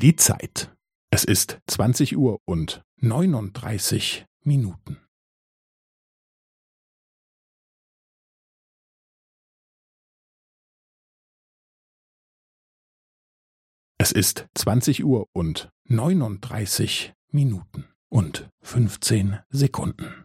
Die Zeit. Es ist 20 Uhr und 39 Minuten. Es ist 20 Uhr und 39 Minuten und 15 Sekunden.